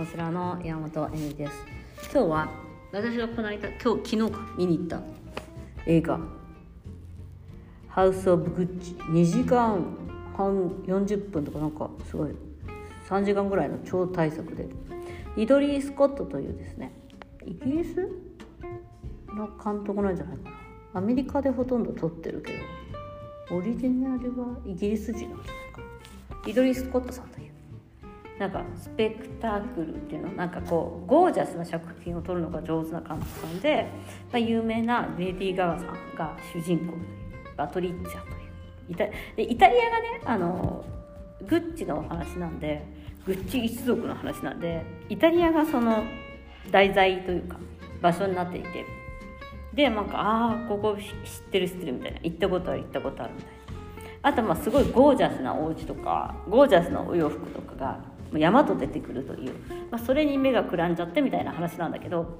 ウンセラーの山本恵美です。今日は私がこの間今日昨日か見に行った映画「ハウス・オブ・グッチ」2時間半40分とかなんかすごい。3時間ぐらいの超大作で。イドリー・スコットというですねイギリスの監督なんじゃないかな。アメリカでほとんど撮ってるけどオリジナルはイギリス人なんじゃないかな。イドリー・スコットさんというなんかスペクタクルっていうの？なんかこうゴージャスな作品を撮るのが上手な監督さんで、まあ、有名なレディー・ガガさんが主人公というバトリッチャという。イタでイタリアがねあのグッチのお話なんでグッチ一族の話なんでイタリアがその題材というか場所になっていて。でなんかああここ知ってる知ってるみたいな。行ったことある行ったことあるみたいな。あとまあすごいゴージャスなお家とかゴージャスなお洋服とかが山と出てくるという、まあ、それに目がくらんじゃってみたいな話なんだけど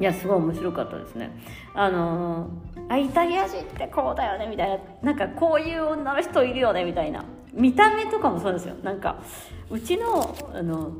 いやすごい面白かったですね。あのー、あイタリア人ってこうだよねみたいななんかこういう女の人いるよねみたいな。見た目とかもそうですよ。なんかうちのあの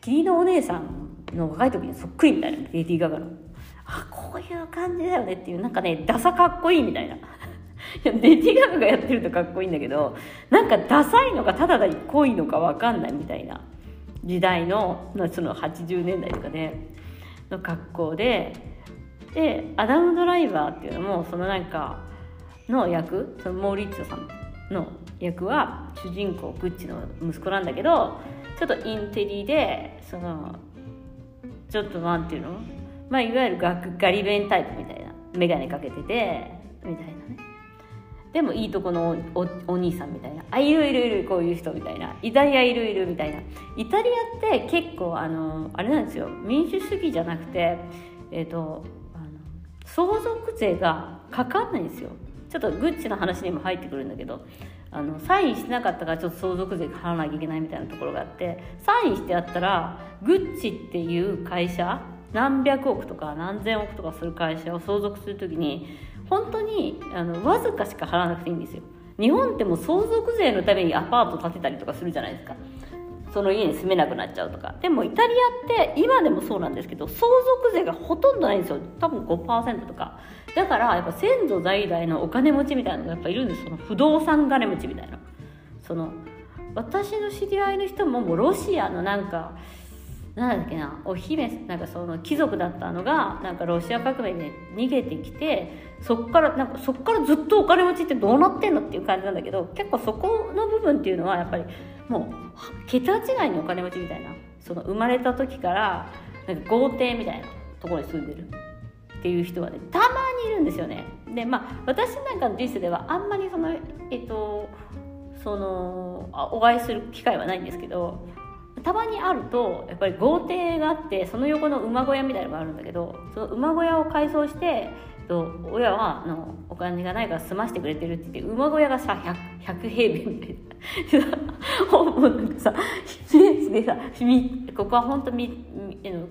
義理のお姉さんの若い時にそっくりみたいなレディー・ガガの。あこういう感じだよねっていうなんかねダサかっこいいみたいな。いやレディー・ガガがやってるとかっこいいんだけどなんかダサいのかただで濃いのか分かんないみたいな。時代のその80年代とかでの格好で。でアダム・ドライバーっていうのもそのなんかの役そのモーリッツォさんの役は主人公グッチの息子なんだけどちょっとインテリでそのちょっとなんていうの？まあいわゆるガガリ弁タイプみたいな。眼鏡かけててみたいなね。でもいいとこのお兄さんみたいな。あいるいるいるこういう人みたいな。イタリアいるいるみたいな。イタリアって結構あのあれなんですよ。民主主義じゃなくてえっ、ー、と相続税がかかんないんですよ。ちょっとグッチの話にも入ってくるんだけど。あのサインしてなかったからちょっと相続税払わなきゃいけないみたいなところがあって。サインしてあったらグッチっていう会社何百億とか何千億とかする会社を相続する時に本当にあのわずかしか払わなくていいんですよ。日本ってもう相続税のためにアパート建てたりとかするじゃないですか。その家に住めなくなっちゃうとか。でもイタリアって今でもそうなんですけど相続税がほとんどないんですよ。多分5%とか。だからやっぱ先祖代々のお金持ちみたいなのがやっぱいるんです。その不動産金持ちみたいな。その私の知り合いの人ももうロシアのなんかなんだっけなお姫なんかその貴族だったのがなんかロシア革命で逃げてきてそっからなんかそっからずっとお金持ちってどうなってんのっていう感じなんだけど結構そこの部分っていうのはやっぱりもう桁違いにお金持ちみたいなその生まれた時からなんか豪邸みたいなところに住んでるっていう人はねたまにいるんですよね。でまあ私なんかの人生ではあんまりそのえっとそのお会いする機会はないんですけどたまにあるとやっぱり豪邸があってその横の馬小屋みたいなのがあるんだけどその馬小屋を改装してと親はのお金がないから済ましてくれてるって言って馬小屋がさ 100, 100平米みたいな。もうなんかさフィレンツェでさここは本当み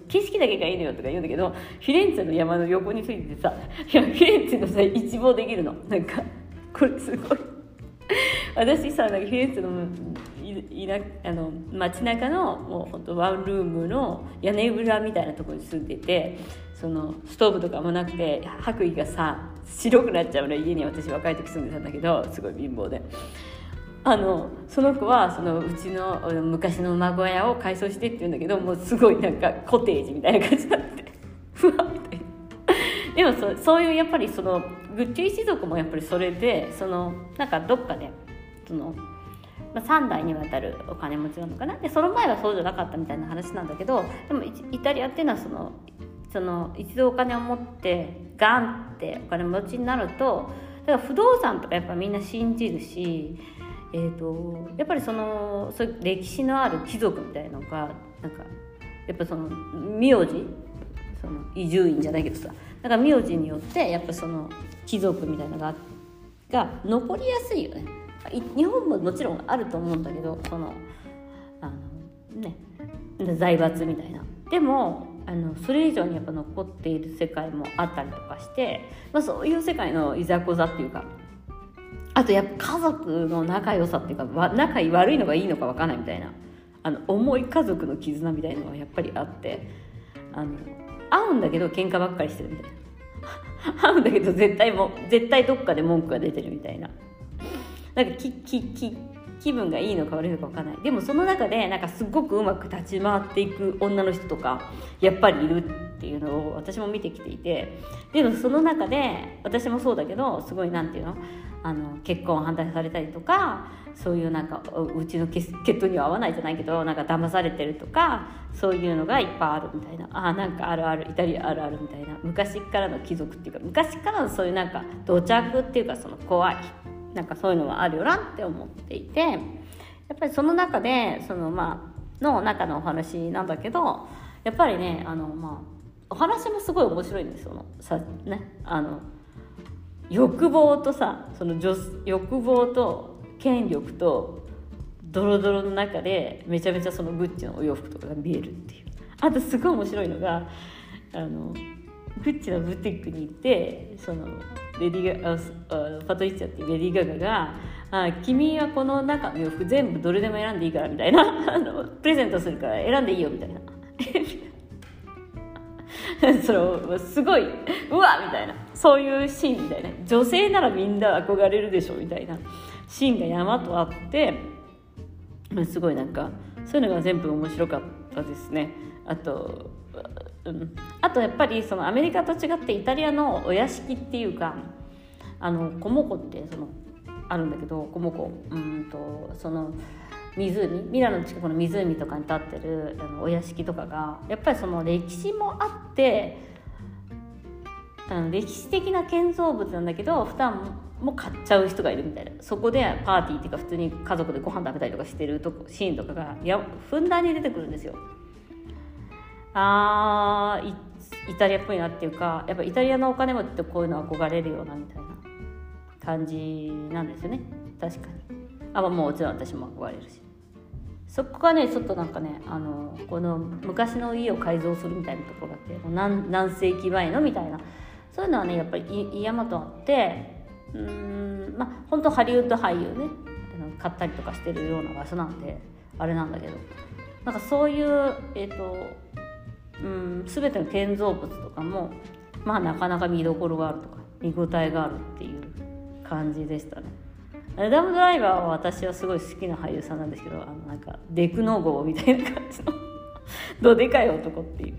景色だけがいいのよとか言うんだけどフィレンツェの山の横についててさいやフィレンツェのさ一望できるの。なんかこれすごい。私さなんかフィレンツェのいなあの街中のもうほんとワンルームの屋根裏みたいなところに住んでてそのストーブとかもなくて白衣がさ白くなっちゃうの家に私若い時住んでたんだけどすごい貧乏で。あのその子はそのうちの昔の孫屋を改装してって言うんだけどもうすごいなんかコテージみたいな感じになって ふわってでもそそういうやっぱりそのグッチ一族もやっぱりそれでそのなんかどっかでそのまあ、3代にわたるお金持ちなのかな？でその前はそうじゃなかったみたいな話なんだけどでもイタリアっていうのはそのその一度お金を持ってガンってお金持ちになるとだから不動産とかやっぱみんな信じるし、えーと、やっぱりそのそ歴史のある貴族みたいのがなんかやっぱその名字その伊集院じゃないけどさだから名字によってやっぱその貴族みたいなのがが残りやすいよね。日本ももちろんあると思うんだけどそのあのね財閥みたいな。でもあのそれ以上にやっぱ残っている世界もあったりとかして、まあ、そういう世界のいざこざっていうかあとやっぱ家族の仲良さっていうか仲悪いのがいいのか分かんないみたいなあの重い家族の絆みたいのがやっぱりあってあの会うんだけど喧嘩ばっかりしてるみたいな。会うんだけど絶対も絶対どっかで文句が出てるみたいな。なんかききき気分がいいのか悪いのか分かんない。でもその中でなんかすごくうまく立ち回っていく女の人とかやっぱりいるっていうのを私も見てきていて。でもその中で私もそうだけどすごい何て言うの？あの結婚を反対されたりとかそういうなんかうちの血統には合わないじゃないけどなんか騙されてるとかそういうのがいっぱいあるみたいな。あなんかあるあるイタリアあるあるみたいな。昔からの貴族っていうか昔からのそういうなんか土着っていうかその怖い。なんかそういうのはあるよなって思っていてやっぱりその中でそのまあの中のお話なんだけどやっぱりねあのまあお話もすごい面白いんですよさねあの欲望とさその女欲望と権力とドロドロの中でめちゃめちゃそのグッチのお洋服とかが見えるっていう。あとすごい面白いのがあのグッチのブティックに行ってそのレディガあパトリッチャっていうレディー・ガガがあ「君はこの中の洋服全部どれでも選んでいいから」みたいなあのプレゼントするから選んでいいよみたいな。それすごいうわみたいな。そういうシーンみたいな。女性ならみんな憧れるでしょみたいな。シーンが山とあってすごいなんかそういうのが全部面白かったですね。あと、うん、あとやっぱりそのアメリカと違ってイタリアのお屋敷っていうかあのコモコってそのあるんだけどコモコ。うんとその湖ミラノの近くの湖とかに立ってるあのお屋敷とかがやっぱりその歴史もあってあの歴史的な建造物なんだけど普段も買っちゃう人がいるみたいな。そこでパーティーっていうか普通に家族でご飯食べたりとかしてるとシーンとかがやふんだんに出てくるんですよ。あーイタリアっぽいなっていうかやっぱイタリアのお金持ちってこういうの憧れるようなみたいな感じなんですよね。確かに。あまあもちろん私も憧れるし。そこがねちょっとなんかねあのこの昔の家を改造するみたいなところがあって何何世紀前のみたいな。そういうのはねやっぱりイヤマトあってうんまあ本当ハリウッド俳優ね買ったりとかしてるような場所なんであれなんだけど。なんかそういうえっ、ー、とうん全ての建造物とかもまあなかなか見どころがあるとか見応えがあるっていう感じでしたね。アダム・ドライバーは私はすごい好きな俳優さんなんですけどあのなんかデクノ号みたいな感じの。どでかい男っていう。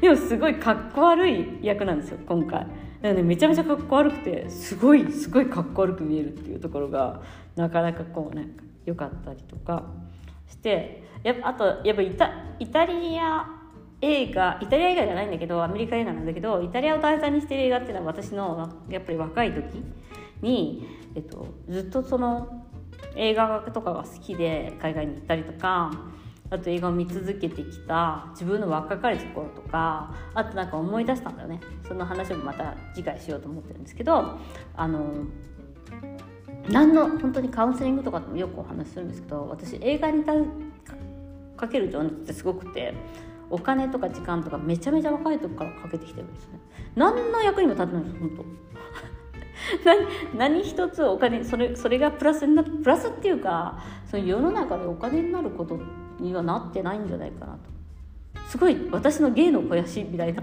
でもすごいかっこ悪い役なんですよ今回。だかねめちゃめちゃかっこ悪くてすごいすごいかっこ悪く見えるっていうところがなかなかこうなんか良かったりとかしてやっぱあとやっぱイタイタリア映画イタリア映画じゃないんだけどアメリカ映画なんだけどイタリアを題材にしてる映画っていうのは私のやっぱり若い時に、えっと、ずっとその映画とかが好きで海外に行ったりとかあと映画を見続けてきた自分の若かりし頃とかあとなんか思い出したんだよね。その話もまた次回しようと思ってるんですけどあの何の本当にカウンセリングとかでもよくお話しするんですけど私映画にかける情熱ってすごくてお金とか時間とかめちゃめちゃ若い時からかけてきてるんですね。何の役にも立ってないです本当。何一つお金それそれがプラスになプラスっていうかその世の中でお金になることにはなってないんじゃないかなと。すごい私の芸の肥やしみたいな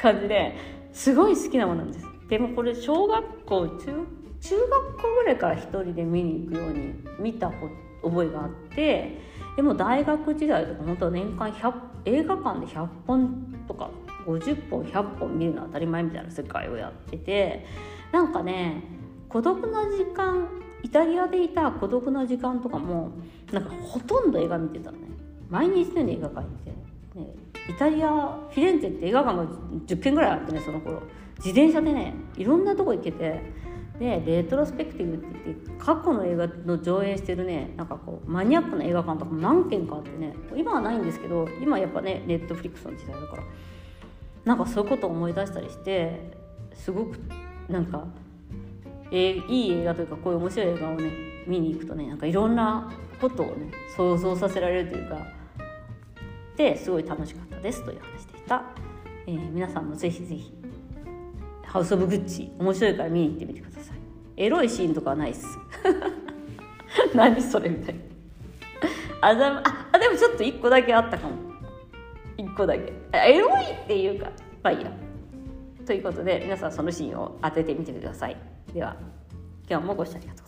感じですごい好きなものなんです。でもこれ小学校中中学校ぐらいから一人で見に行くように見たこと覚えがあってでも大学時代とか本当は年間100映画館で100本とか50本100本見るの当たり前みたいな世界をやっててなんかね孤独な時間イタリアでいた孤独な時間とかもなんかほとんど映画見てたね。毎日のように映画館行って、ね、イタリアフィレンツェって映画館が10軒ぐらいあってねその頃。自転車でねいろんなとこ行けてでレトロスペクティブって言って過去の映画の上映してるねなんかこうマニアックな映画館とか何軒かあってね今はないんですけど今やっぱねネットフリックスの時代だからなんかそういうことを思い出したりしてすごくなんか、えー、いい映画というかこういう面白い映画をね見に行くとねなんかいろんなことをね想像させられるというかですごい楽しかったですという話でした、えー、皆さんもぜひぜひハウス・オブ・グッチ面白いから見に行ってみてください。エロいシーンとかはないっす。何それみたいな。あざああでもちょっと1個だけあったかも。1個だけ。エロいっていうかまあいいや。ということで皆さんそのシーンを当ててみてください。では今日もご視聴ありがとう。